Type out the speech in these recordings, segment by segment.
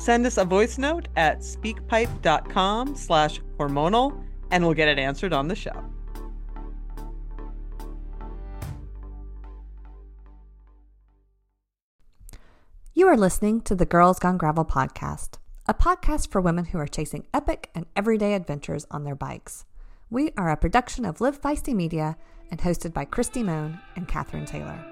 Send us a voice note at speakpipe.com slash hormonal and we'll get it answered on the show. You are listening to the Girls Gone Gravel podcast, a podcast for women who are chasing epic and everyday adventures on their bikes. We are a production of Live Feisty Media and hosted by Kristi Mohn and Catherine Taylor.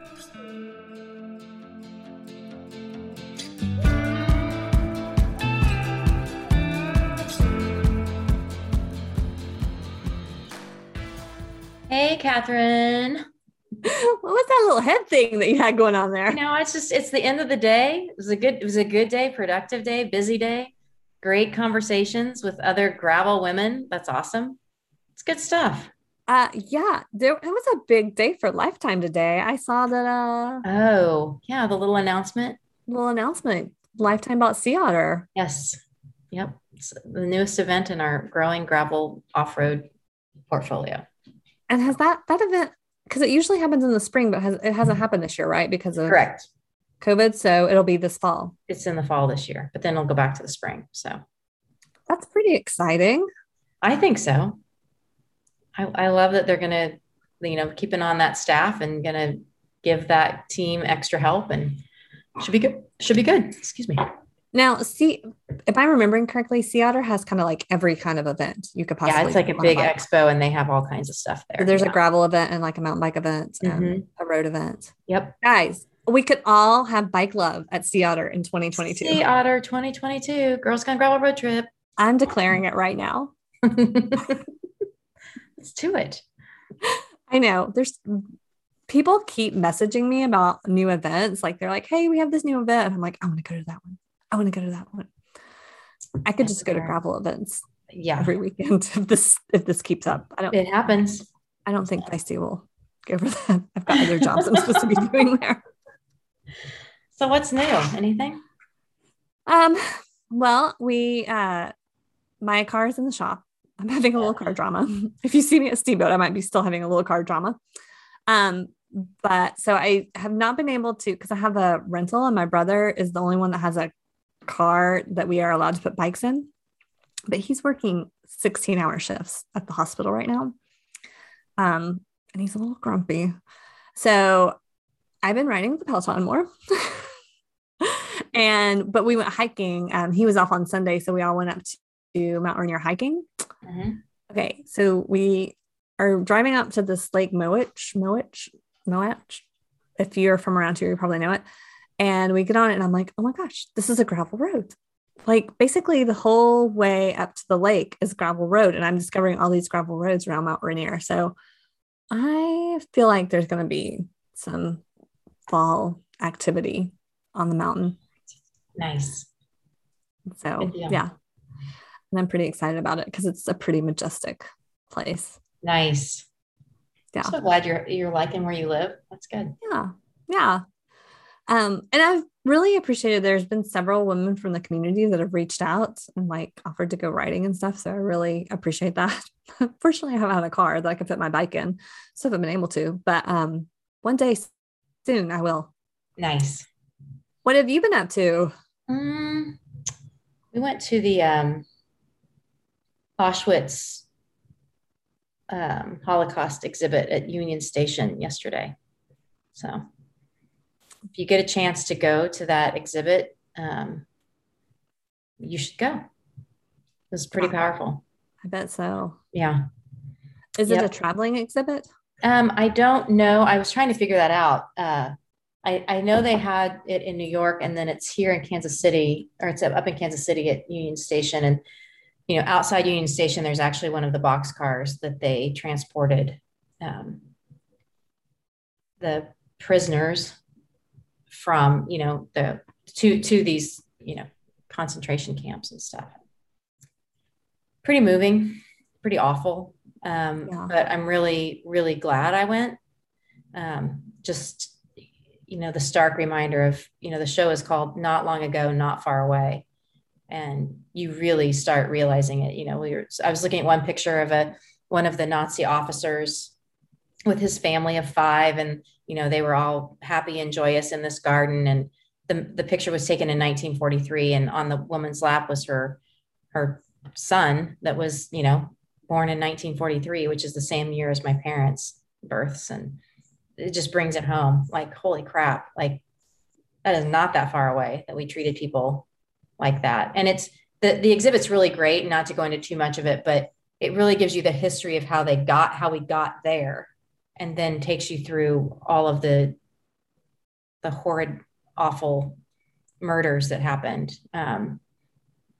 Hey, Catherine. what was that little head thing that you had going on there? You know, it's just it's the end of the day. It was a good it was a good day, productive day, busy day. Great conversations with other gravel women. That's awesome. It's good stuff. Uh yeah, there it was a big day for Lifetime today. I saw that uh Oh, yeah, the little announcement. Little announcement. Lifetime bought Sea Otter. Yes. Yep. It's the newest event in our growing gravel off-road portfolio. And has that that event because it usually happens in the spring, but has, it hasn't Mm-hmm. happened this year, right? Because of Correct. COVID. So it'll be this fall. It's in the fall this year, but then it'll go back to the spring. So That's pretty exciting. I think so. I, I love that they're gonna, you know, keeping on that staff and gonna give that team extra help and should be good. Should be good. Excuse me. Now, see if I'm remembering correctly, Sea Otter has kind of like every kind of event you could possibly. Yeah, it's like a big bike. expo and they have all kinds of stuff there. There's yeah. a gravel event and like a mountain bike event and Mhm. a road event. Yep. Guys, we could all have bike love at Sea Otter in 2022. Sea Otter 2022 Girls Gone Gravel Road Trip. I'm declaring it right now. Let's do it. I know there's people keep messaging me about new events. Like they're like, hey, we have this new event. And I'm like, I want to go to that one. I want to go to that one. I could just go to gravel events Yeah, every weekend if this if this keeps up. I don't it happens. I don't think Feisty will go for that. I've got other jobs I'm supposed to be doing there. So what's new? Anything? Um, well, we uh my car is in the shop. I'm having a little car drama. If you see me at Steamboat, I might be still having a little car drama. Um, but so I have not been able to because I have a rental and my brother is the only one that has a car that we are allowed to put bikes in. But he's working 16 hour shifts at the hospital right now. Um, and he's a little grumpy. So I've been riding the Peloton more. and but we went hiking. Um, he was off on Sunday, so we all went up to Mount Rainier hiking. Mhm. Okay, so we are driving up to this lake Mowich, Mowich, Mowich. If you're from around here, you probably know it. And we get on it, and I'm like, oh my gosh, this is a gravel road. Like basically, the whole way up to the lake is gravel road, and I'm discovering all these gravel roads around Mount Rainier. So I feel like there's going to be some fall activity on the mountain. Nice. So yeah, and I'm pretty excited about it because it's a pretty majestic place. Nice. Yeah. I'm so glad you're you're liking where you live. That's good. Yeah. Yeah. Um, and I've really appreciated there's been several women from the community that have reached out and like offered to go riding and stuff. So I really appreciate that. Fortunately, I haven't had a car that I can fit my bike in. So I haven't been able to, but um one day soon I will. Nice. What have you been up to? Mm, we went to the um, Auschwitz um, Holocaust exhibit at Union Station yesterday. So, if you get a chance to go to that exhibit, um, you should go. It was pretty powerful. I bet so. Yeah, Is it a traveling exhibit? Um, I don't know. I was trying to figure that out. Uh, I, I know they had it in New York and then it's here in Kansas City, or it's up in Kansas City at Union Station. And, you know, outside Union Station, there's actually one of the box cars that they transported um, the prisoners from, you know, the to to these, you know, concentration camps and stuff. Pretty moving, pretty awful. Um, Yeah. But I'm really, really glad I went. Um, just, you know, the stark reminder of, you know, the show is called Not Long Ago, Not Far Away. And you really start realizing it. You know, we were, I was looking at one picture of a one of the Nazi officers with his family of five, and you know, they were all happy and joyous in this garden. And the, the picture was taken in 1943, and on the woman's lap was her her son that was, you know, born in 1943, which is the same year as my parents' births. And it just brings it home like, holy crap, like that is not that far away that we treated people like that. And it's the, the exhibit's really great, not to go into too much of it, but it really gives you the history of how they got, how we got there, and then takes you through all of the, the horrid, awful murders that happened, um,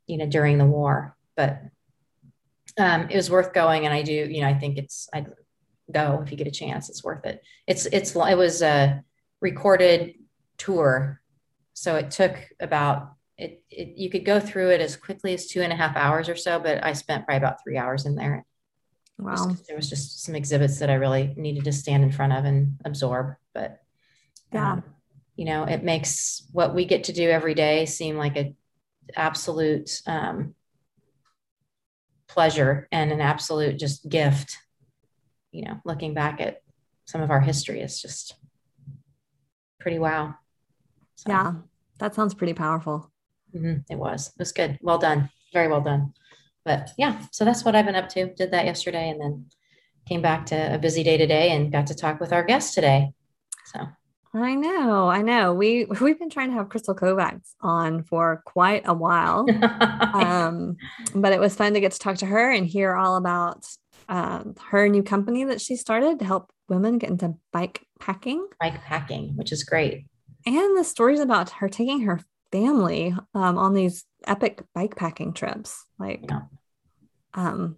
you know, during the war. But um, it was worth going, and I do, you know, I think it's I'd go if you get a chance. It's worth it. It's it's it was a recorded tour, so it took about it, it. You could go through it as quickly as two and a half hours or so, but I spent probably about three hours in there. Wow. There was just some exhibits that I really needed to stand in front of and absorb, but Yeah. um, you know, it makes what we get to do every day seem like a absolute um, pleasure and an absolute just gift. You know, looking back at some of our history is just pretty wow. So, Yeah. That sounds pretty powerful. mhm, it was. It was good. Well done. Very well done. But yeah, so that's what I've been up to. Did that yesterday and then came back to a busy day today and got to talk with our guest today. So I know, I know. We we've been trying to have Crystal Kovacs on for quite a while. um, but it was fun to get to talk to her and hear all about um, her new company that she started to help women get into bike packing bike packing, which is great. and the stories about her taking her family um, on these epic bike packing trips. Like, Yeah. um,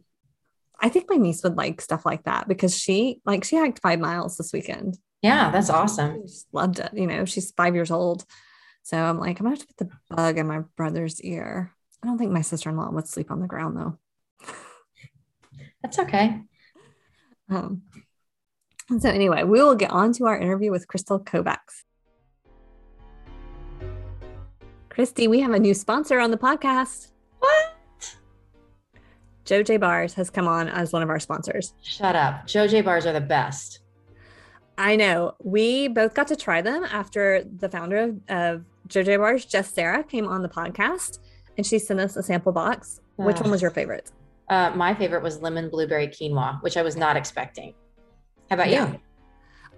I think my niece would like stuff like that because she like she hiked five miles this weekend. Yeah, that's awesome. Loved it. You know, she's five years old. So I'm like, I'm gonna have to put the bug in my brother's ear. I don't think my sister-in-law would sleep on the ground though. That's okay. Um, and so anyway, we will get on to our interview with Crystal Kovacs. Kristi, we have a new sponsor on the podcast. What? Joe J Bars has come on as one of our sponsors. Shut up. Joe J bars are the best. I know we both got to try them after the founder of, of Joe J Bars, Jess Sarah, came on the podcast and she sent us a sample box. Which Ugh. one was your favorite? Uh, my favorite was lemon blueberry quinoa, which I was not expecting. How about Yeah. you?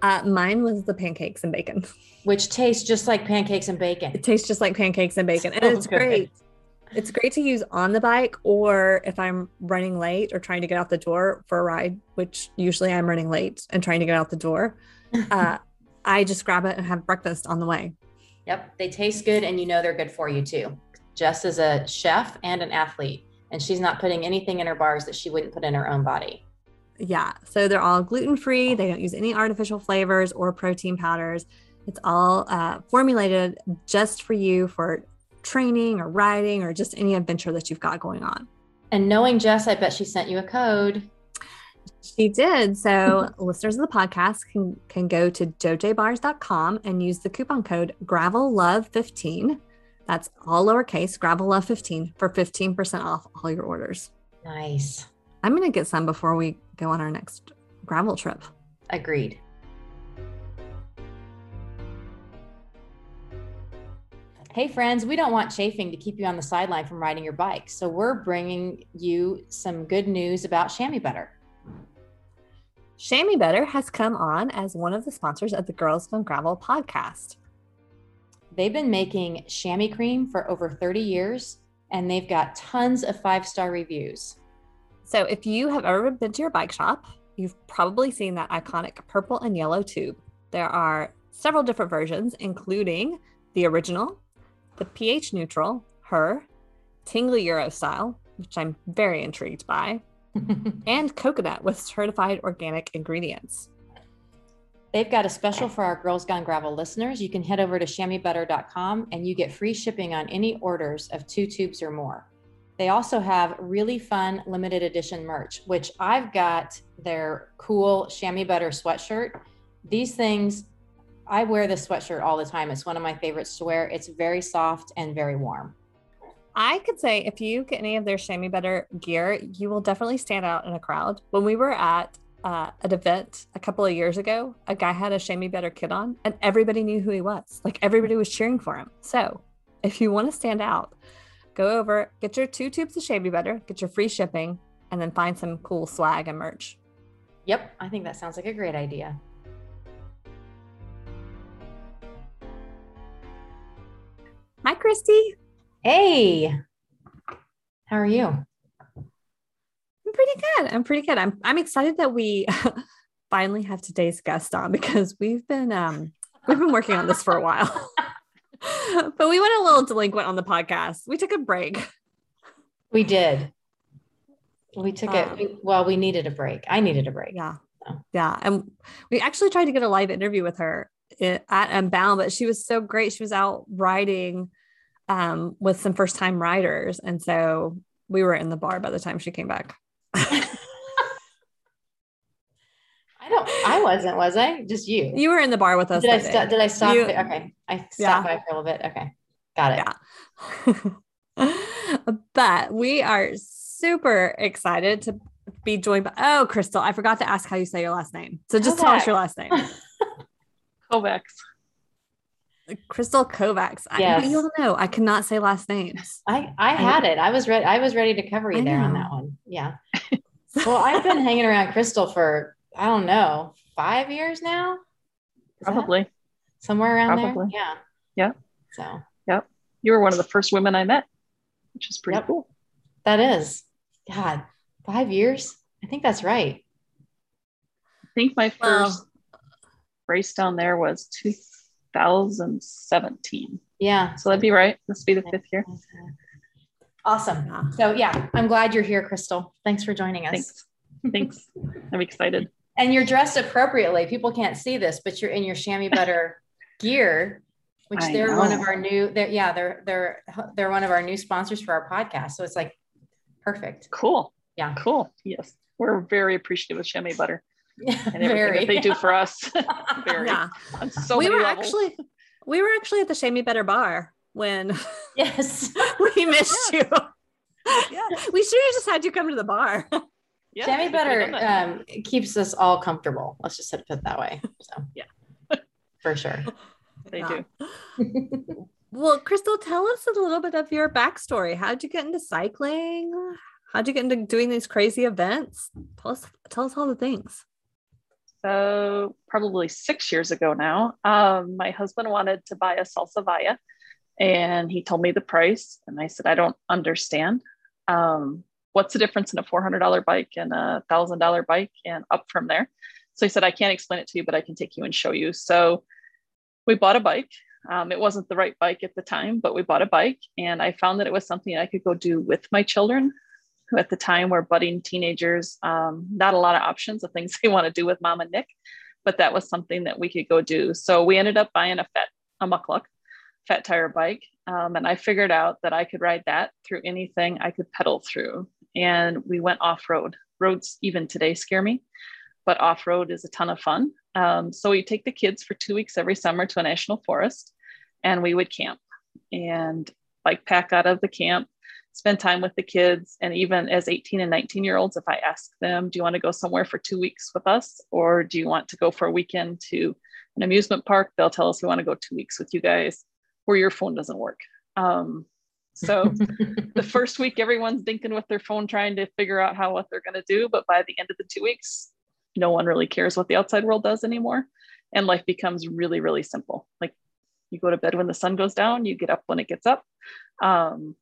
Uh, mine was the pancakes and bacon. Which tastes just like pancakes and bacon. It tastes just like pancakes and bacon, and it's good. great. It's great to use on the bike or if I'm running late or trying to get out the door for a ride, which usually I'm running late and trying to get out the door. Uh, I just grab it and have breakfast on the way. Yep, they taste good, and you know they're good for you too. Jess is a chef and an athlete, and she's not putting anything in her bars that she wouldn't put in her own body. Yeah. So they're all gluten free. They don't use any artificial flavors or protein powders. It's all uh, formulated just for you for training or riding or just any adventure that you've got going on. And knowing Jess, I bet she sent you a code. She did. So listeners of the podcast can can go to jojbars.com and use the coupon code gravellove15. That's all lowercase, gravellove15 for 15% off all your orders. Nice. I'm going to get some before we go on our next gravel trip. Agreed. Hey, friends, we don't want chafing to keep you on the sideline from riding your bike. So, we're bringing you some good news about Chamois Butter. Chamois butter has come on as one of the sponsors of the Girls Gone Gravel podcast. They've been making chamois cream for over 30 years, and they've got tons of five star reviews. So if you have ever been to your bike shop you've probably seen that iconic purple and yellow tube. There are several different versions, including the original, the pH neutral, her, tingly Euro style, which I'm very intrigued by, and coconut with certified organic ingredients. They've got a special for our Girls Gone Gravel listeners. You can head over to chamoisbutter.com and you get free shipping on any orders of two tubes or more. They also have really fun limited edition merch, which I've got their cool chamois butter sweatshirt. These things, I wear this sweatshirt all the time. It's one of my favorites to wear. It's very soft and very warm. I could say if you get any of their chamois butter gear, you will definitely stand out in a crowd. When we were at uh, an event a couple of years ago, a guy had a chamois butter kit on, and everybody knew who he was. Like everybody was cheering for him. So if you want to stand out, go over, get your two tubes of chamois butter, get your free shipping, and then find some cool swag and merch. Yep, I think that sounds like a great idea. Hi, Kristi. Hey, how are you? I'm pretty good. I'm pretty good. I'm I'm excited that we finally have today's guest on because we've been um we've been working on this for a while. but we went a little delinquent on the podcast. We took a break. We did. We took Um, it. Well, we needed a break. I needed a break. Yeah. Oh. Yeah. And we actually tried to get a live interview with her i- at Unbound, but she was so great. She was out riding um, with some first time riders. And so we were in the bar by the time she came back. I don't. I wasn't. Was I? Just you. You were in the bar with us. did I that stop? Did I stop? You- Okay, I stopped Yeah. by for a little bit. Okay, got it. Yeah. but we are super excited to be joined by oh Crystal. I forgot to ask how you say your last name. So just tell us your last name. Kovacs. Crystal Kovacs. I, you don't know. I cannot say last names. I I had it. I was ready. I was ready to cover you I there on that one. Yeah. well, I've been hanging around Crystal for I don't know five years now. Is that Probably. somewhere around Probably. there. Yeah. Yeah. So yep. You were one of the first women I met, which is pretty Yep. cool. that is God five years. I think that's right. I think my Well- first race down there was 2017. Yeah. So that'd be right. This would be the fifth year. Awesome. So yeah, I'm glad you're here, Crystal. Thanks for joining us. Thanks. Thanks. I'm excited. And you're dressed appropriately. People can't see this, but you're in your chamois butter gear, which I they're one of our new. They're yeah, they're they're they're one of our new sponsors for our podcast. So it's like perfect. Cool. Yeah. Cool. Yes. We're very appreciative of chamois butter Yeah, and everything Very. that they do for us. very. Yeah. On so we were levels. actually we were actually at the Chamois Butter bar when yes. we missed you. Yeah. We should have just had you come to the bar. Yeah, chamois we butter um, keeps us all comfortable. Let's just put it that way. So Yeah. for sure. they Yeah. do. Well, Crystal, tell us a little bit of your backstory. How'd you get into cycling? How'd you get into doing these crazy events? Tell us, tell us all the things. so probably six years ago now, um, my husband wanted to buy a Salsa Vaya and he told me the price. And I said, I don't understand. Um, what's the difference in a $400 bike and a $1,000 bike and up from there? So he said, I can't explain it to you, but I can take you and show you. So we bought a bike. Um, it wasn't the right bike at the time, but we bought a bike and I found that it was something I could go do with my children who at the time were budding teenagers, um, not a lot of options of things they want to do with mom and Nick, but that was something that we could go do. So we ended up buying a fat, a Mukluk, fat tire bike. Um, and I figured out that I could ride that through anything I could pedal through. And we went off road. Roads even today scare me, but off road is a ton of fun. Um, so we take the kids for two weeks every summer to a national forest and we would camp and bike pack out of the camp spend time with the kids. And even as 18 and 19 year olds, if I ask them, do you want to go somewhere for two weeks with us? Or do you want to go for a weekend to an amusement park? They'll tell us we want to go two weeks with you guys where your phone doesn't work. Um, so the first week, everyone's dinking with their phone, trying to figure out how what they're going to do. But by the end of the two weeks, no one really cares what the outside world does anymore. And life becomes really, really simple. Like you go to bed when the sun goes down, you get up when it gets up. Um,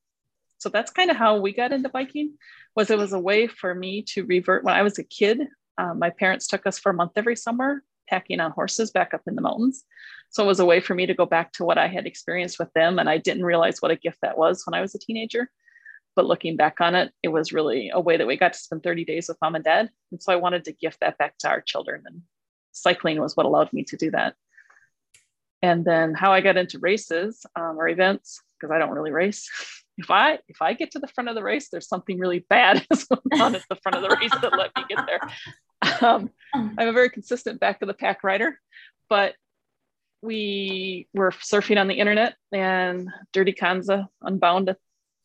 so that's kind of how we got into biking was it was a way for me to revert when i was a kid Um, my parents took us for a month every summer, packing on horses back up in the mountains. So it was a way for me to go back to what I had experienced with them. And I didn't realize what a gift that was when I was a teenager. But looking back on it, it was really a way that we got to spend 30 days with mom and dad. And so I wanted to gift that back to our children. And cycling was what allowed me to do that. And then how I got into races um, or events, because I don't really race. If I if I get to the front of the race, there's something really bad going on at the front of the race that let me get there. Um, I'm a very consistent back of the pack rider, but we were surfing on the internet and Dirty Kanza Unbound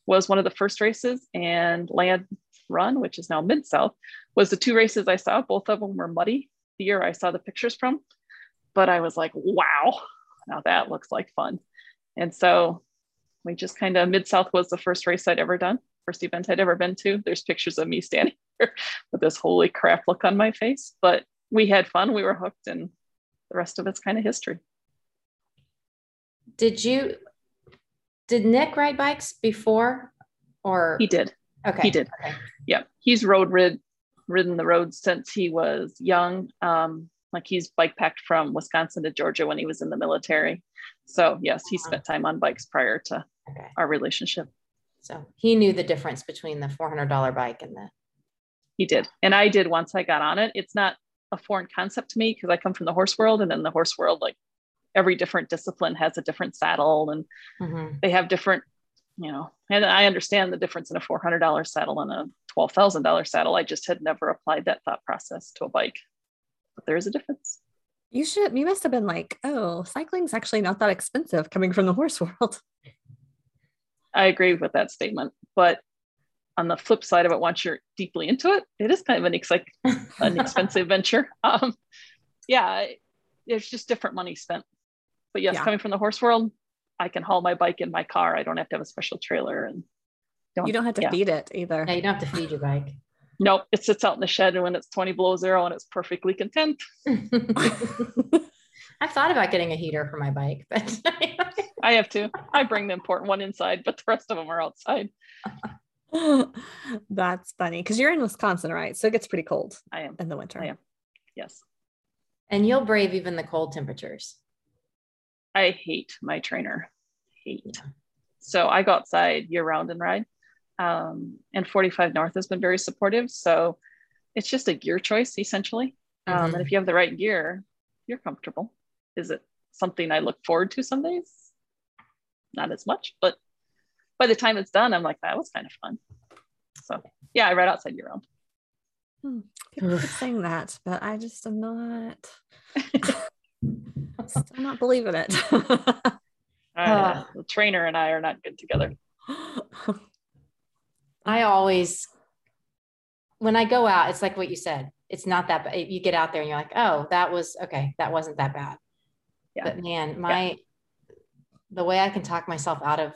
was one of the first races and Land Run, which is now Mid South, was the two races I saw. Both of them were muddy the year I saw the pictures from, but I was like, wow, now that looks like fun. And so we just kind of Mid South was the first race I'd ever done, first event I'd ever been to. There's pictures of me standing here with this holy crap look on my face, but we had fun. We were hooked, and the rest of it's kind of history. Did you, did Nick ride bikes before or? He did. Okay. He did. Okay. Yeah. He's road rid, ridden the roads since he was young. Um, like he's bike packed from Wisconsin to Georgia when he was in the military. So yes, he spent time on bikes prior to Okay. our relationship. So he knew the difference between the $400 bike and the, He did. And I did once I got on it. It's not a foreign concept to me because I come from the horse world and in the horse world, like every different discipline has a different saddle and Mhm. they have different, you know, and I understand the difference in a $400 saddle and a $12,000 saddle. I just had never applied that thought process to a bike, but there is a difference. You should, you must have been like, oh, cycling's actually not that expensive coming from the horse world. I agree with that statement, but on the flip side of it, once you're deeply into it, it is kind of an, ex- like an expensive venture. Um, yeah, there's just different money spent. But yes, Yeah. coming from the horse world, I can haul my bike in my car. I don't have to have a special trailer and You don't have to yeah. feed it either. yeah, you don't have to feed your bike. Nope, it sits out in the shed and when it's 20 below zero and it's perfectly content. I've thought about getting a heater for my bike, but I have to. I bring the important one inside, but the rest of them are outside. That's funny because you're in Wisconsin, right? So it gets pretty cold I am. in the winter. I am. Yes. and you'll brave even the cold temperatures. I hate my trainer. Hate. Yeah. So I go outside year round and ride. Um, and 45 North has been very supportive. So it's just a gear choice essentially. Um, Mhm. and if you have the right gear, you're comfortable. Is it something I look forward to some days? Not as much, but by the time it's done, I'm like, that was kind of fun. So yeah, I ride outside year round. People keep saying that, but I just am not. still not believing it. Uh, the trainer and I are not good together. I always, when I go out, it's like what you said. It's not that bad. You get out there and you're like, oh, that was okay. That wasn't that bad. Yeah. But man, my, the way I can talk myself out of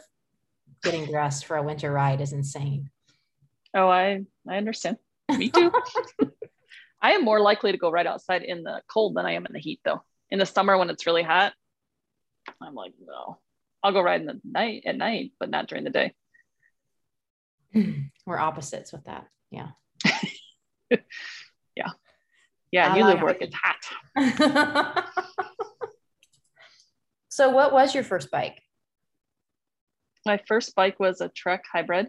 getting dressed for a winter ride is insane. Oh, I I understand. Me too. I am more likely to go right outside in the cold than I am in the heat, though. In the summer when it's really hot, I'm like, no. I'll go ride in the night at night, but not during the day. We're opposites with that. Yeah. Yeah, I you live like- where it gets hot. so, what was your first bike? My first bike was a Trek hybrid,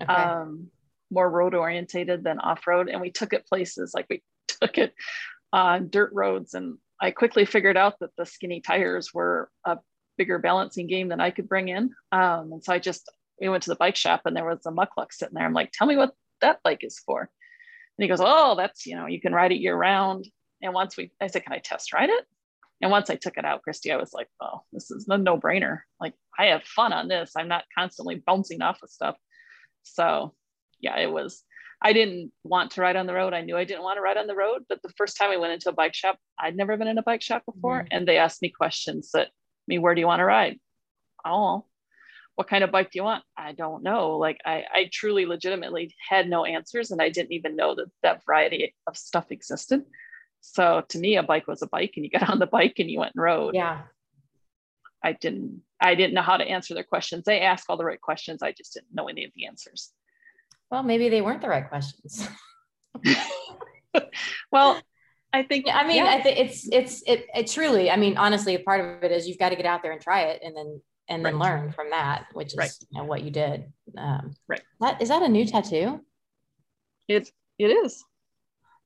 Okay. um, more road orientated than off road, and we took it places like we took it on dirt roads, and I quickly figured out that the skinny tires were a bigger balancing game than I could bring in, um, and so I just we went to the bike shop and there was a Mukluk sitting there. I'm like, tell me what that bike is for. And he goes, oh, that's you know you can ride it year round. And once we, I said, can I test ride it? And once I took it out, Kristi, I was like, oh, this is a no brainer. Like I have fun on this. I'm not constantly bouncing off of stuff. So yeah, it was, I didn't want to ride on the road. I knew I didn't want to ride on the road, but the first time I went into a bike shop, I'd never been in a bike shop before. Mm-hmm. And they asked me questions that, I mean, where do you want to ride? Oh, what kind of bike do you want? I don't know. Like I, I truly legitimately had no answers and I didn't even know that that variety of stuff existed. So to me, a bike was a bike and you got on the bike and you went and rode. yeah. I didn't I didn't know how to answer their questions. They asked all the right questions. I just didn't know any of the answers. Well, maybe they weren't the right questions. well, I think. I mean, yeah. I think it's it's it, it truly. I mean, honestly, a part of it is you've got to get out there and try it, and then and then Right. learn from that, which is Right. you know, what you did. Um, Right. That is that a new tattoo? it it is.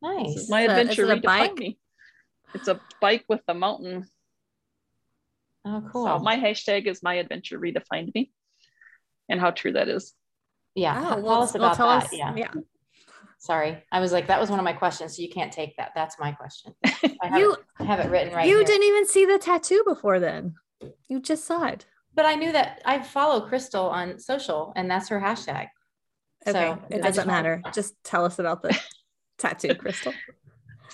Nice. This is my Is a- adventure is it a redefine bike? me. It's a bike with a mountain. oh, cool. So my hashtag is my adventure redefined me, and how true that is. Yeah. Oh, tell well, us well, about tell that. us- yeah. yeah. Sorry, I was like, that was one of my questions, so you can't take that. That's my question. I have, You it, I have it written right you here. didn't even see the tattoo before then. You just saw it. but I knew that I follow Crystal on social, and that's her hashtag. Okay, So, it I doesn't want- matter. Just tell us about the tattoo, Crystal.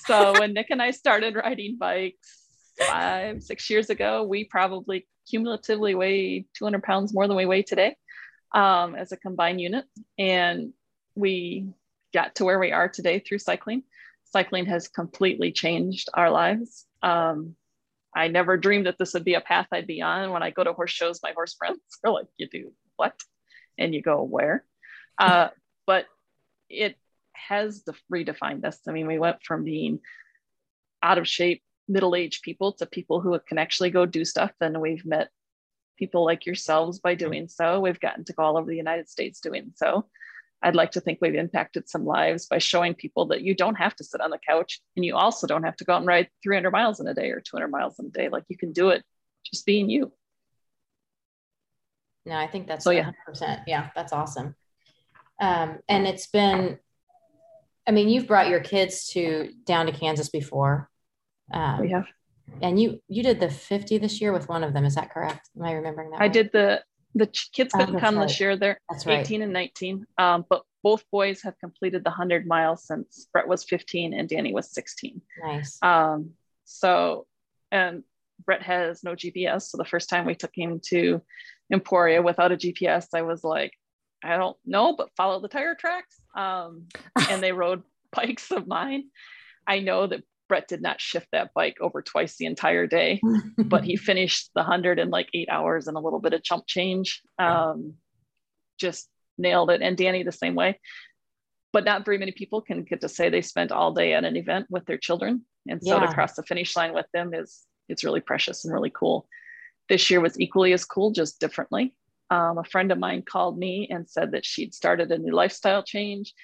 So when Nick and I started riding bikes five, six years ago, we probably cumulatively weighed 200 pounds more than we weigh today um, as a combined unit. And we got to where we are today through cycling. Cycling has completely changed our lives. Um, I never dreamed that this would be a path I'd be on. When I go to horse shows, my horse friends are like, You do what? And you go, Where? Uh, but it has de- redefined us. I mean, we went from being out of shape, middle aged people to people who can actually go do stuff. And we've met people like yourselves by doing so. We've gotten to go all over the United States doing so. I'd like to think we've impacted some lives by showing people that you don't have to sit on the couch and you also don't have to go out and ride 300 miles in a day or 200 miles in a day. Like you can do it just being you. No, I think that's So, yeah. yeah. Yeah, that's awesome. Um, and it's been, I mean, you've brought your kids to down to Kansas before. Um, We have. And you you did the 50 this year with one of them. Is that correct? Am I remembering that? I right? did the the kids couldn't come right. this year. They're That's right. 18 and 19. Um, but both boys have completed the 100 miles since Brett was 15 and Danny was 16. Nice. Um, so, and Brett has no GPS. So the first time we took him to Emporia without a GPS, I was like, I don't know, but follow the tire tracks. Um, and they rode bikes of mine. I know that Brett did not shift that bike over twice the entire day, but he finished the 100 in like eight hours and a little bit of chump change. Um, just nailed it. And Danny the same way. But not very many people can get to say they spent all day at an event with their children. And so Yeah. to cross the finish line with them is it's really precious and really cool. This year was equally as cool, just differently. Um, a friend of mine called me and said that she'd started a new lifestyle change.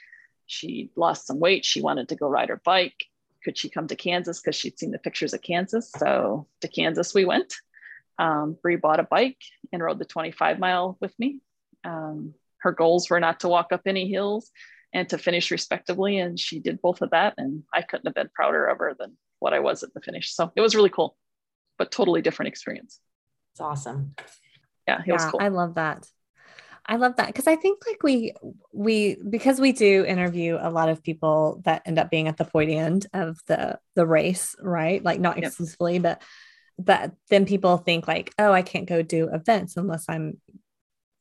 She lost some weight. She wanted to go ride her bike. Could she come to Kansas because she'd seen the pictures of Kansas? So to Kansas we went. Um, Bree bought a bike and rode the 25 mile with me. Um, her goals were not to walk up any hills and to finish respectively. And she did both of that. And I couldn't have been prouder of her than what I was at the finish. So it was really cool, but totally different experience. It's awesome. Yeah, it was cool. I love that. I love that because I think like we we because we do interview a lot of people that end up being at the point end of the the race, right? Like not Yep. exclusively, but but then people think like, oh, I can't go do events unless I'm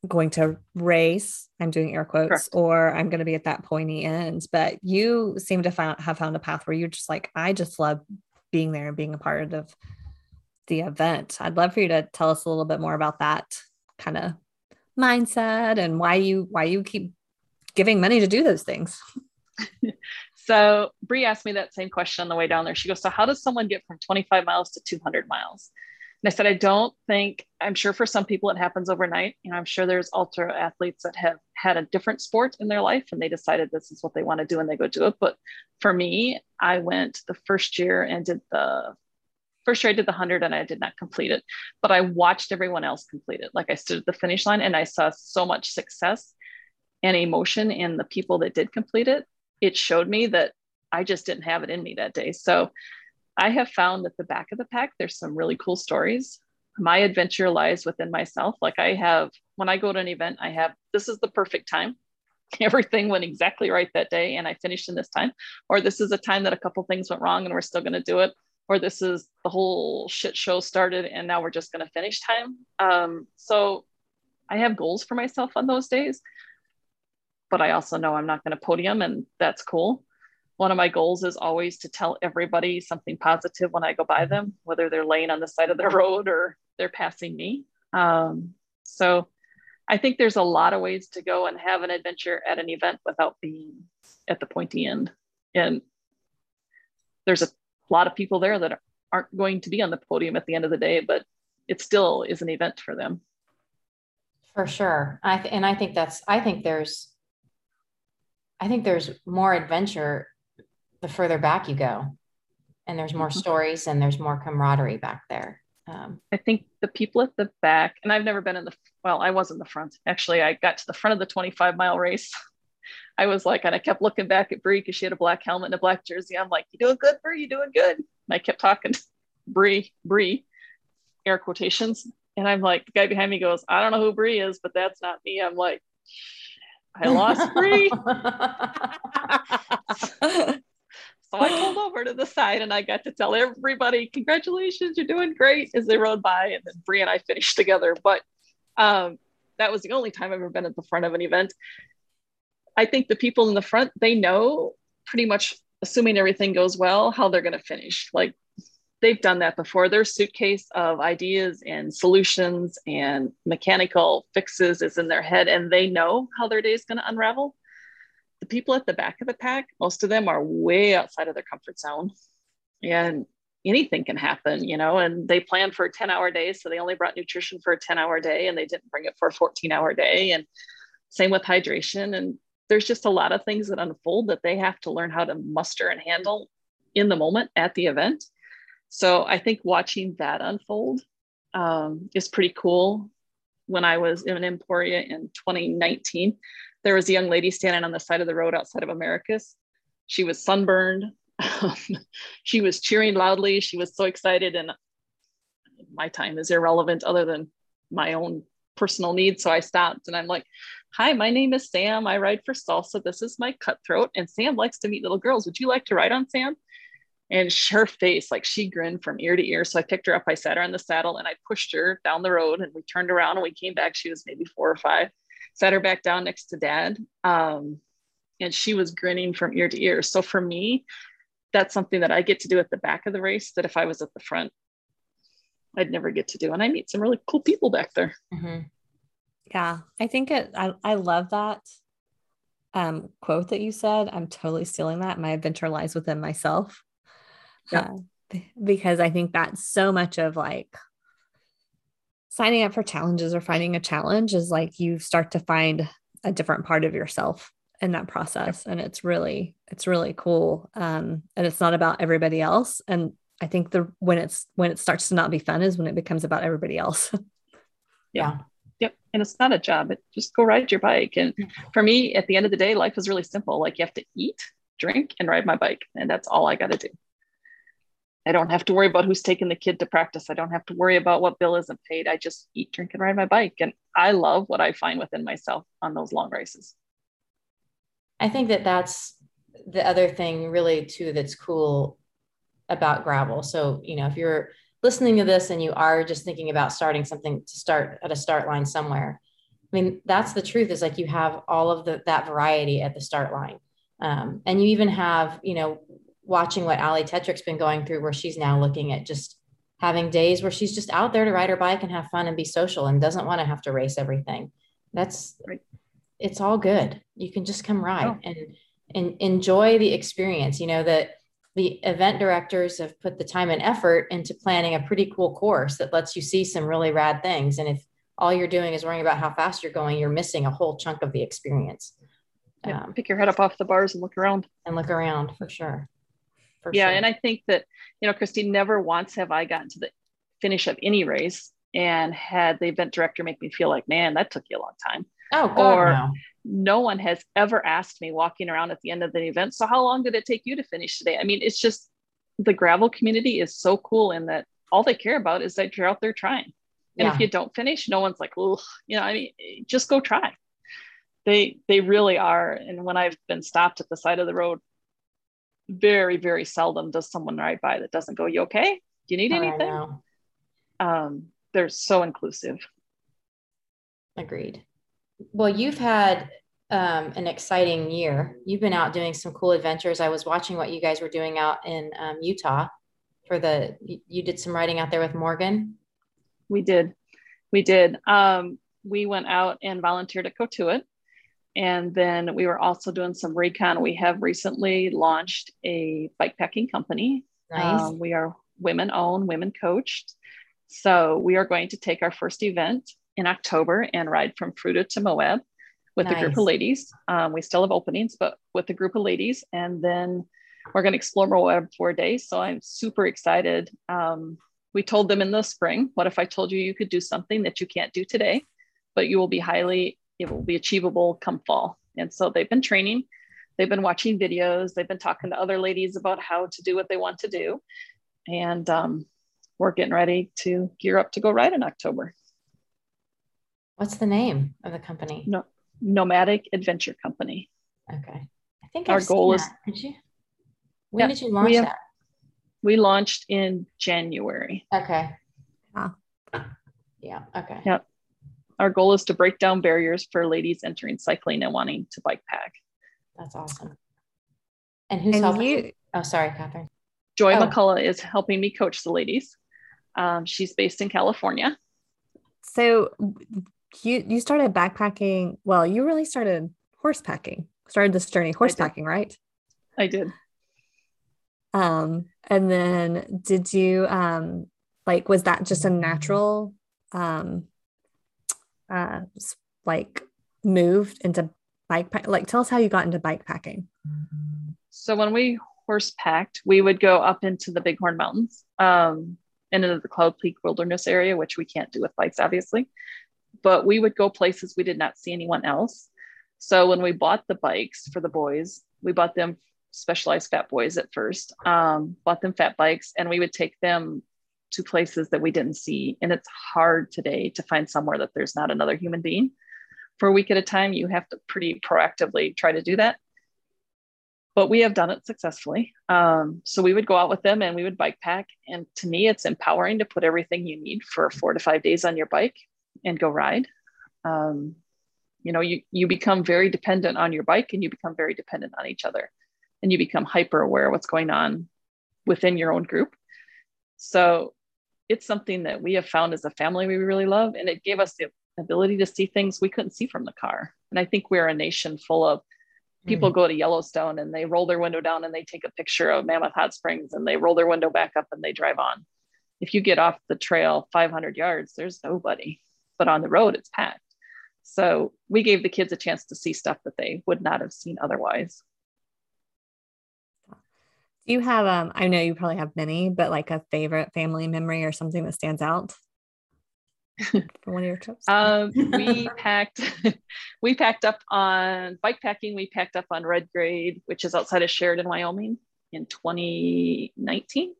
going to race. I'm doing air quotes, Correct. or I'm going to be at that pointy end. But you seem to found, have found a path where you're just like, I just love being there and being a part of the event. I'd love for you to tell us a little bit more about that kind of mindset and why you why you keep giving money to do those things. So Bree asked me that same question on the way down there. She goes, So how does someone get from 25 miles to 200 miles? And I said, I don't think, I'm sure for some people it happens overnight. You know, I'm sure there's ultra athletes that have had a different sport in their life and they decided this is what they want to do and they go do it. But for me, I went the first year and did the first year I did the 100 and I did not complete it, but I watched everyone else complete it. Like I stood at the finish line and I saw so much success and emotion in the people that did complete it it showed me that I just didn't have it in me that day. So I have found at the back of the pack, there's some really cool stories. My adventure lies within myself. Like I have, when I go to an event, I have this is the perfect time. Everything went exactly right that day, and I finished in this time. Or this is a time that a couple things went wrong, and we're still going to do it. Or this is the whole shit show started, and now we're just going to finish time. Um, so I have goals for myself on those days but I also know I'm not going to podium, and that's cool. One of my goals is always to tell everybody something positive when I go by them, whether they're laying on the side of the road or they're passing me. Um, so I think there's a lot of ways to go and have an adventure at an event without being at the pointy end. And there's a lot of people there that aren't going to be on the podium at the end of the day, but it still is an event for them. For sure. I th- and I think that's I think there's I think there's more adventure the further back you go. And there's more mm-hmm. stories and there's more camaraderie back there. Um, I think the people at the back, and I've never been in the well, I was in the front. Actually, I got to the front of the 25 mile race. I was like, and I kept looking back at Brie because she had a black helmet and a black jersey. I'm like, you doing good, Brie? You doing good? And I kept talking to Brie, Brie, air quotations. And I'm like, the guy behind me goes, I don't know who Brie is, but that's not me. I'm like, I lost Brie. so I pulled over to the side and I got to tell everybody, congratulations, you're doing great as they rode by. And then Brie and I finished together. But um, that was the only time I've ever been at the front of an event. I think the people in the front, they know pretty much, assuming everything goes well, how they're going to finish. Like they've done that before. Their suitcase of ideas and solutions and mechanical fixes is in their head, and they know how their day is going to unravel. The people at the back of the pack, most of them are way outside of their comfort zone. And anything can happen, you know, and they plan for a 10 hour day. So they only brought nutrition for a 10 hour day and they didn't bring it for a 14 hour day. And same with hydration. And there's just a lot of things that unfold that they have to learn how to muster and handle in the moment at the event. So I think watching that unfold um, is pretty cool. When I was in Emporia in 2019, there was a young lady standing on the side of the road outside of Americus. She was sunburned. she was cheering loudly. She was so excited. And my time is irrelevant other than my own personal needs. So I stopped and I'm like, Hi, my name is Sam. I ride for Salsa. This is my cutthroat. And Sam likes to meet little girls. Would you like to ride on Sam? And her face, like she grinned from ear to ear. So I picked her up, I sat her in the saddle, and I pushed her down the road. And we turned around and we came back. She was maybe four or five. Sat her back down next to dad. Um, and she was grinning from ear to ear. So for me, that's something that I get to do at the back of the race that if I was at the front, I'd never get to do. And I meet some really cool people back there. Mm-hmm. Yeah, I think it, I, I love that um, quote that you said. I'm totally stealing that. My adventure lies within myself. Yeah. Uh, because I think that's so much of like signing up for challenges or finding a challenge is like you start to find a different part of yourself in that process and it's really it's really cool um and it's not about everybody else and i think the when it's when it starts to not be fun is when it becomes about everybody else yeah Yep. And it's not a job. It just go ride your bike. And mm-hmm. for me, at the end of the day, life is really simple. Like you have to eat, drink, and ride my bike. And that's all I got to do. I don't have to worry about who's taking the kid to practice. I don't have to worry about what bill isn't paid. I just eat, drink, and ride my bike. And I love what I find within myself on those long races. I think that that's the other thing, really, too, that's cool about gravel. So, you know, if you're listening to this and you are just thinking about starting something to start at a start line somewhere i mean that's the truth is like you have all of the, that variety at the start line um, and you even have you know watching what ali tetrick's been going through where she's now looking at just having days where she's just out there to ride her bike and have fun and be social and doesn't want to have to race everything that's right. it's all good you can just come ride oh. and and enjoy the experience you know that the event directors have put the time and effort into planning a pretty cool course that lets you see some really rad things. And if all you're doing is worrying about how fast you're going, you're missing a whole chunk of the experience. Yeah, um, pick your head up off the bars and look around. And look around for sure. For yeah, sure. and I think that you know, Christine, never once have I gotten to the finish of any race and had the event director make me feel like, man, that took you a long time. Oh, God, or no no one has ever asked me walking around at the end of the event so how long did it take you to finish today? I mean it's just the gravel community is so cool in that all they care about is that you're out there trying. And yeah. if you don't finish no one's like oh you know i mean just go try. They they really are. And when i've been stopped at the side of the road very very seldom does someone ride by that doesn't go you okay? Do you need anything? um they're so inclusive. Agreed well, you've had um, an exciting year. You've been out doing some cool adventures. I was watching what you guys were doing out in um, Utah for the, you, did some riding out there with Morgan. We did. We did. Um, we went out and volunteered at Cotuit. And then we were also doing some recon. We have recently launched a bike packing company. Nice. Um, we are women owned, women coached. So we are going to take our first event in October and ride from Fruita to Moab with a group of ladies. Um, we still have openings, but with a group of ladies. And then we're going to explore Moab four days. So I'm super excited. Um, we told them in the spring, what if I told you you could do something that you can't do today, but you will be highly, it will be achievable come fall. And so they've been training, they've been watching videos, they've been talking to other ladies about how to do what they want to do. And um, we're getting ready to gear up to go ride in October. What's the name of the company? No, Nomadic Adventure Company. Okay. I think Our I've seen goal is- that. Did you? When Yeah, did you launch we have- that? We launched in January. Okay. Yeah. Yeah. Okay. Yeah. Our goal is to break down barriers for ladies entering cycling and wanting to bike pack. That's awesome. And who's And helping? you, Oh, sorry, Catherine. Joy Oh. McCullough is helping me coach the ladies. Um, she's based in California. so you you started backpacking. Well, you really started horse packing. Started this journey horse did. packing, right? I did. Um, and then did you um like was that just a natural um uh like moved into bike pack like tell us how you got into bike packing. So when we horse packed, we would go up into the Bighorn Mountains um, and into the Cloud Peak Wilderness area, which we can't do with bikes, obviously. But we would go places we did not see anyone else. So when we bought the bikes for the boys, we bought them specialized fat boys at first, um, bought them fat bikes, and we would take them to places that we didn't see. And it's hard today to find somewhere that there's not another human being. For a week at a time, you have to pretty proactively try to do that but we have done it successfully. Um, so we would go out with them and we would bike pack. And to me, it's empowering to put everything you need for four to five days on your bike and go ride. Um, you know, you, you become very dependent on your bike and you become very dependent on each other and you become hyper aware of what's going on within your own group. So it's something that we have found as a family we really love. And it gave us the ability to see things we couldn't see from the car. And I think we're a nation full of people go to Yellowstone and they roll their window down and they take a picture of Mammoth Hot Springs and they roll their window back up and they drive on. If you get off the trail 500 yards, there's nobody, but on the road, it's packed. So we gave the kids a chance to see stuff that they would not have seen otherwise. Do you have um I know you probably have many, but like a favorite family memory or something that stands out for one of your trips? Um, we packed, we packed up on bike packing. We packed up on Red Grade, which is outside of Sheridan, Wyoming, in 2019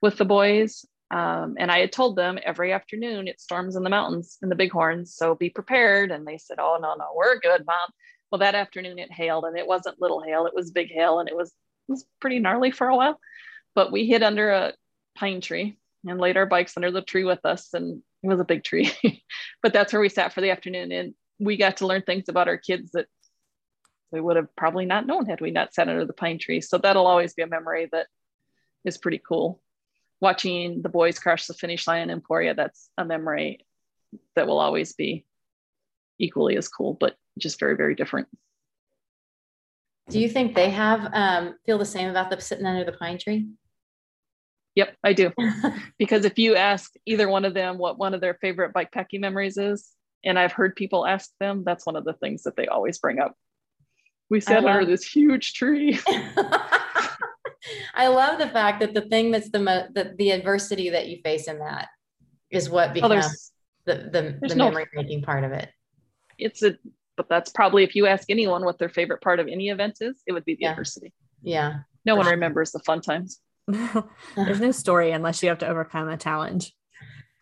with the boys. Um, and I had told them every afternoon it storms in the mountains in the Bighorns, so be prepared. And they said, "Oh no, no, we're good, mom." Well, that afternoon it hailed, and it wasn't little hail; it was big hail, and it was it was pretty gnarly for a while. But we hid under a pine tree and laid our bikes under the tree with us, and it was a big tree. but that's where we sat for the afternoon, and we got to learn things about our kids that we would have probably not known had we not sat under the pine tree. So that'll always be a memory that is pretty cool. Watching the boys cross the finish line in Emporia, that's a memory that will always be equally as cool, but just very, very different. Do you think they have um, feel the same about the sitting under the pine tree? Yep, I do. Because if you ask either one of them what one of their favorite bike packing memories is, and I've heard people ask them, that's one of the things that they always bring up. We sat under this huge tree. I love the fact that the thing that's the most the, the adversity that you face in that is what Oh, becomes there's the the, there's the no- memory making part of it. it's a but that's probably if you ask anyone what their favorite part of any event is, it would be the Yeah. adversity. Yeah. No one remembers the fun times. There's no story unless you have to overcome a challenge.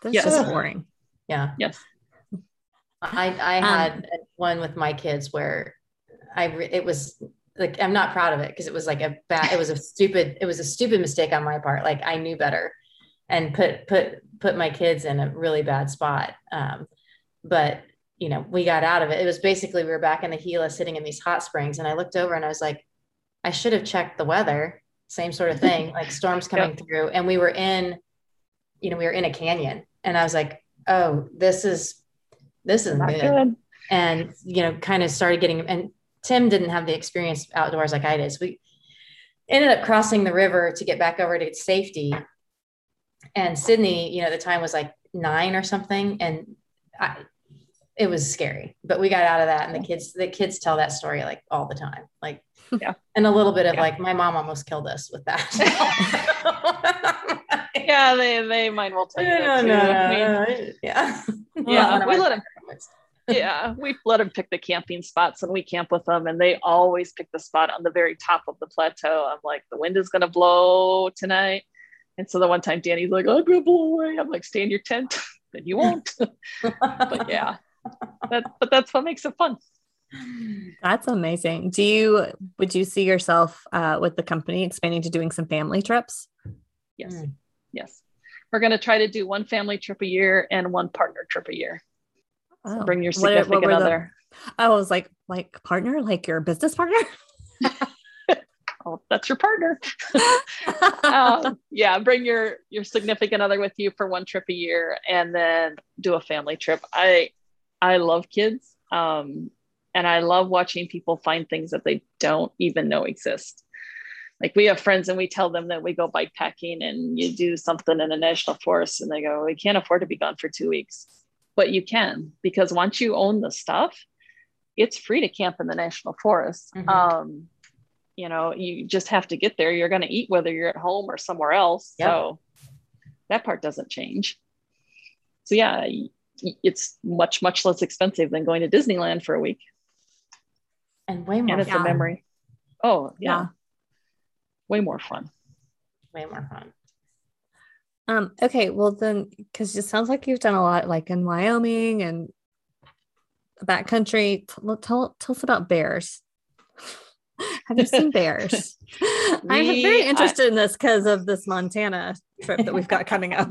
That's Yes. just boring. Yeah. Yes. I I Um, had one with my kids where I re- it was like I'm not proud of it because it was like a bad it was a stupid it was a stupid mistake on my part like I knew better and put put put my kids in a really bad spot um, but you know we got out of it it was basically we were back in the Gila sitting in these hot springs and I looked over and I was like I should have checked the weather same sort of thing like storms coming through and we were in you know we were in a canyon and I was like oh this is this is Not good good. and you know, kind of started getting. And Tim didn't have the experience outdoors like I did. So we ended up crossing the river to get back over to safety. And Sydney, you know, the time was like nine or something, and I, it was scary. But we got out of that, and the kids, the kids tell that story like all the time, like, Yeah. and a little bit of Yeah. like, my mom almost killed us with that. Yeah, they they might well tell you no, no, no, no, yeah, Yeah, we let 'em- favorites. Yeah, we let them pick the camping spots and we camp with them, and they always pick the spot on the very top of the plateau. I'm like, the wind is gonna blow tonight, and so the one time Danny's like, I'm gonna blow away. I'm like, stay in your tent, then you won't. but yeah, that but that's what makes it fun. That's amazing. Do you would you see yourself uh, with the company expanding to doing some family trips? Yes, Mm. yes, we're gonna try to do one family trip a year and one partner trip a year. So Oh. bring your What- what significant the- other. I was like, like partner, like your business partner. Oh, that's your partner. um, yeah, bring your your significant other with you for one trip a year, and then do a family trip. I I love kids, um, and I love watching people find things that they don't even know exist. Like we have friends, and we tell them that we go bike packing, and you do something in a national forest, and they go, "We can't afford to be gone for two weeks," but you can because once you own the stuff, it's free to camp in the national forest. Mhm. Um, you know, you just have to get there. You're going to eat whether you're at home or somewhere else. Yep. So that part doesn't change. So yeah, it's much much less expensive than going to Disneyland for a week, and way more and it's fun. a memory. Oh yeah, Yeah. way more fun. Way more fun. Um, okay, well then, because it sounds like you've done a lot, like in Wyoming and backcountry. Tell, tell, tell us about bears. Have you seen bears? I'm We- very I- interested in this because of this Montana trip that we've got coming up.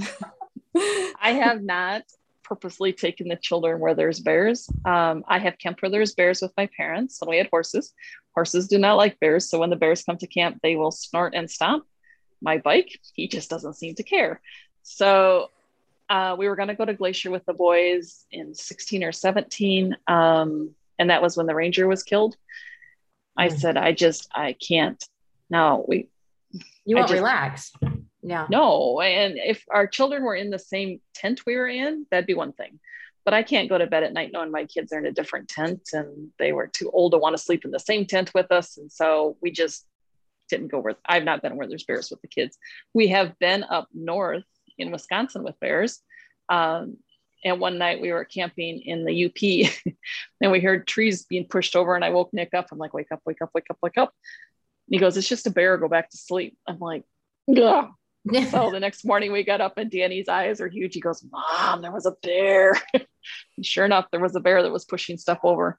I have not purposely taken the children where there's bears. Um, I have camped where there's bears with my parents when we had horses. Horses do not like bears. So when the bears come to camp, they will snort and stomp. My bike, he just doesn't seem to care. So uh, we were going to go to Glacier with the boys in 16 or 17. Um, and that was when the ranger was killed. I Mm. said, I just, I can't. No, we, You won't just- relax. Yeah. no, and if our children were in the same tent we were in, that'd be one thing. But I can't go to bed at night knowing my kids are in a different tent and they were too old to want to sleep in the same tent with us. And so we just didn't go where I've not been where there's bears with the kids. We have been up north in Wisconsin with bears. Um, and one night we were camping in the UP and we heard trees being pushed over. And I woke Nick up. I'm like, wake up, wake up, wake up, wake up. And he goes, it's just a bear. Go back to sleep. I'm like, Ugh. So the next morning we got up and Danny's eyes are huge. He goes, Mom, there was a bear. sure enough, there was a bear that was pushing stuff over.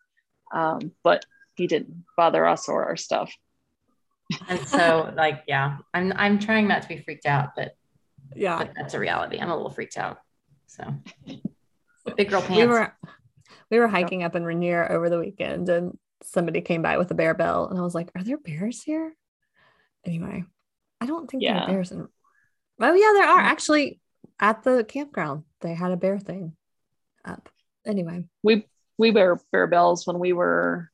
Um, but he didn't bother us or our stuff. And so like yeah, I'm I'm trying not to be freaked out, but, yeah. but that's a reality. I'm a little freaked out. So big girl pants. we were we were hiking up in Rainier over the weekend and somebody came by with a bear bell and I was like, Are there bears here? Anyway, I don't think there Yeah. are bears in Oh yeah, there are actually at the campground. They had a bear thing up. Anyway. We we wear bear bells when we were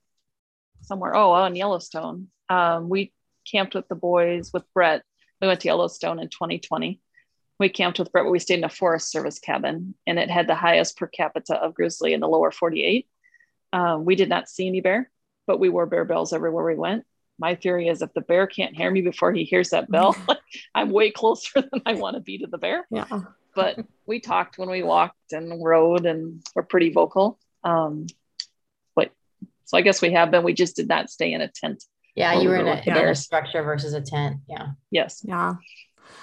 somewhere. Oh, on Yellowstone. Um, we camped with the boys with Brett. We went to Yellowstone in 2020. We camped with Brett, but we stayed in a Forest Service cabin, and it had the highest per capita of grizzly in the lower 48. Um, we did not see any bear, but we wore bear bells everywhere we went. My theory is if the bear can't hear me before he hears that bell, I'm way closer than I want to be to the bear Yeah. but we talked when we walked and rode and were pretty vocal. Um, but so I guess we have been, we just did not stay in a tent. Yeah, you were in a, were in a structure versus a tent. Yeah. Yes. Yeah.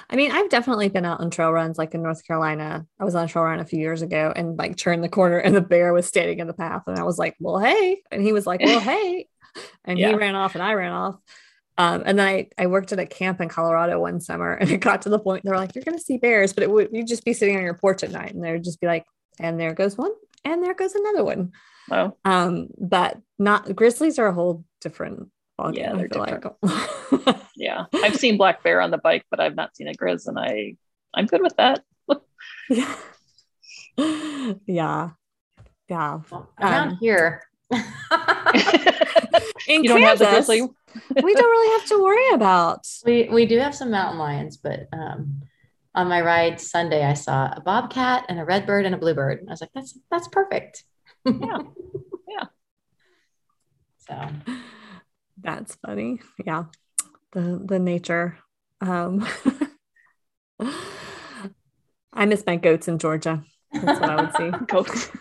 I mean, I've definitely been out on trail runs like in North Carolina. I was on a trail run a few years ago and like turned the corner and the bear was standing in the path. And I was like, well, hey. And he was like, well, hey. And Yeah. he ran off and I ran off. Um, and then I, I worked at a camp in Colorado one summer and it got to the point they're like, you're going to see bears, but it would, you'd just be sitting on your porch at night and they would just be like, and there goes one and there goes another one. Oh, Um, but not grizzlies are a whole different ballgame. Yeah, I they're feel like. yeah. I've seen black bear on the bike, but I've not seen a grizz and I, I'm good with that. yeah. yeah. Yeah. Well, around Um, here. In you don't have Kansas, we don't really have to worry about. we we do have some mountain lions, but um, on my ride Sunday, I saw a bobcat and a redbird and a bluebird. I was like, that's that's perfect. Yeah. Yeah. So That's funny. Yeah. The the nature. Um I miss my goats in Georgia. That's what I would see. Goats.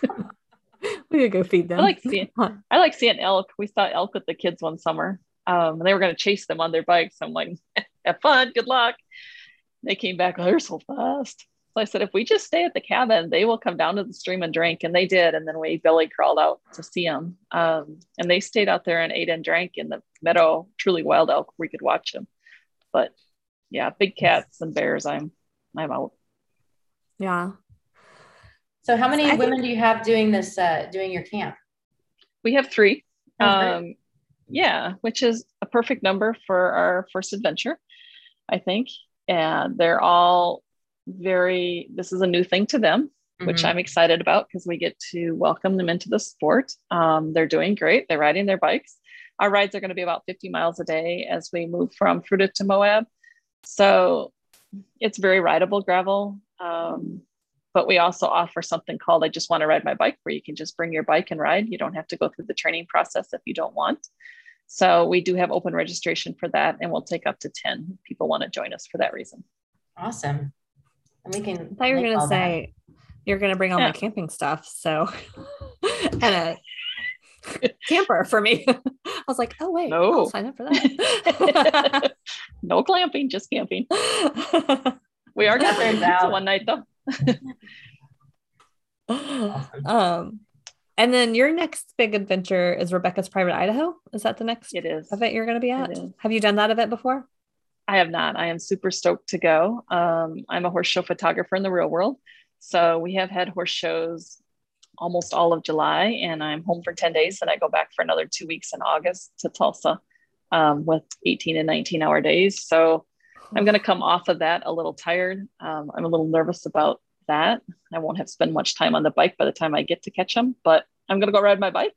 We could go feed them. I like seeing I like seeing elk. We saw elk with the kids one summer. Um, and they were going to chase them on their bikes. I'm like, have fun, good luck. They came back, oh, they're so fast. So I said, if we just stay at the cabin, they will come down to the stream and drink. And they did. And then we belly crawled out to see them. Um, and they stayed out there and ate and drank in the meadow, truly wild elk. We could watch them. But yeah, big cats and bears, I'm I'm out. yeah. so how many I think- women do you have doing this uh, doing your camp? We have three. Oh, um, yeah, which is a perfect number for our first adventure, I think. And they're all very, this is a new thing to them, which Mhm. I'm excited about because we get to welcome them into the sport. Um, they're doing great. They're riding their bikes. Our rides are going to be about 50 miles a day as we move from Fruita to Moab. So it's very rideable gravel. Um, but we also offer something called I just want to ride my bike, where you can just bring your bike and ride. You don't have to go through the training process if you don't want. So we do have open registration for that, and we'll take up to 10 people want to join us for that reason. Awesome. And we can. I thought you were gonna all that. say you're gonna bring all my camping stuff. So and a camper for me. I was like, oh wait, No. I'll sign up for that. no clamping, just camping. We are going That turns to one night though. um, and then your next big adventure is Rebecca's Private Idaho. Is that the next It is. event you're going to be at? Have you done that event before? I have not. I am super stoked to go. Um, I'm a horse show photographer in the real world. So we have had horse shows almost all of July, and I'm home for 10 days. And I go back for another two weeks in August to Tulsa um, with 18 and 19 hour days. So I'm going to come off of that a little tired. Um, I'm a little nervous about that. I won't have spent much time on the bike by the time I get to catch them, but I'm going to go ride my bike.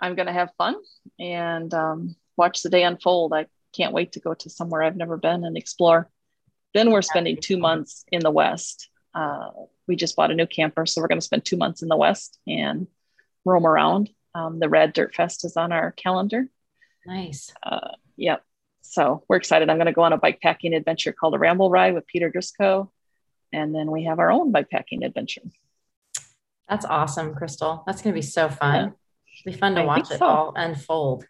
I'm going to have fun and um, watch the day unfold. I can't wait to go to somewhere I've never been and explore. Then we're spending two months in the West. Uh, we just bought a new camper, so we're going to spend two months in the West and roam around. Um, the Red Dirt Fest is on our calendar. Nice. Uh, yep. So we're excited. I'm going to go on a bike packing adventure called a Ramble Ride with Peter Driscoll. And then we have our own bike packing adventure. That's awesome, Crystal. That's going to be so fun. Yeah. It'll be fun to I watch it so. all unfold.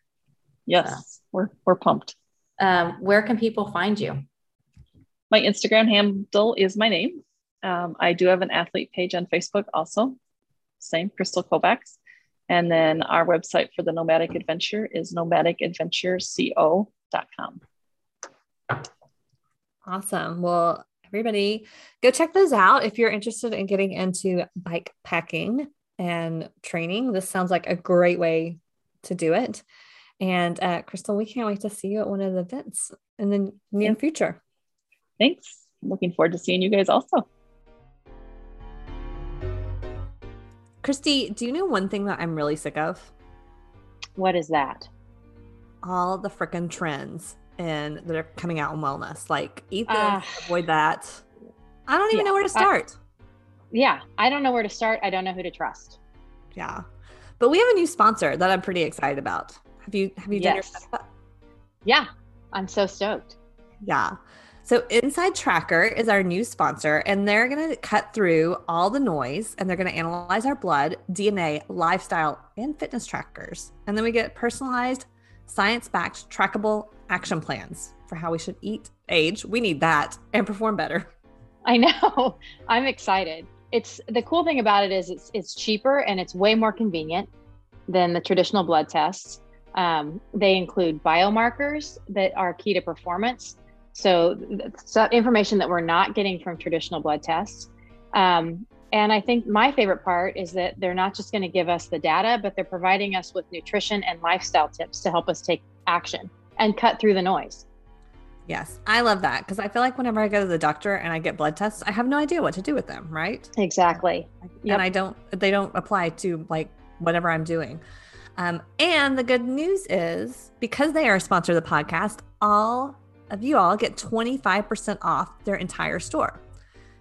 Yes, we're, we're pumped. Um, where can people find you? My Instagram handle is my name. Um, I do have an athlete page on Facebook also. Same, Crystal Kovacs. And then our website for the Nomadic Adventure is nomadicadventureco.com. Awesome. Well, everybody go check those out if you're interested in getting into bike packing and training. This sounds like a great way to do it. And uh, Crystal, we can't wait to see you at one of the events in the near future. Thanks. Looking forward to seeing you guys also. Kristi, do you know one thing that I'm really sick of? What is that? All the freaking trends and that are coming out in wellness. Like eat this, Ah. avoid that. I don't even Yeah, know where to I- start. Yeah, I don't know where to start. I don't know who to trust. yeah. But we have a new sponsor that I'm pretty excited about. Have you have you done your setup? Yeah, I'm so stoked. Yeah. So InsideTracker is our new sponsor, and they're going to cut through all the noise and they're going to analyze our blood, DNA, lifestyle, and fitness trackers. And then we get personalized, science backed, trackable action plans for how we should eat, age. We need that and perform better. I know. I'm excited. It's the cool thing about it is it's it's cheaper and it's way more convenient than the traditional blood tests. Um, they include biomarkers that are key to performance. So, so information that we're not getting from traditional blood tests. Um, and I think my favorite part is that they're not just going to give us the data, but they're providing us with nutrition and lifestyle tips to help us take action and cut through the noise. Yes, I love that because I feel like whenever I go to the doctor and I get blood tests, I have no idea what to do with them, right? Exactly. Yep. And I don't, they don't apply to like whatever I'm doing. Um, and the good news is because they are a sponsor of the podcast, all of you all get 25% off their entire store.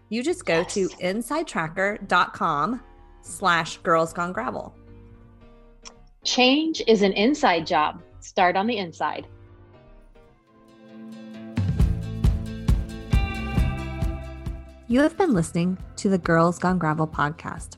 You just go to insidetracker.com slash girls gone gravel. Change is an inside job. Start on the inside. You have been listening to the Girls Gone Gravel podcast.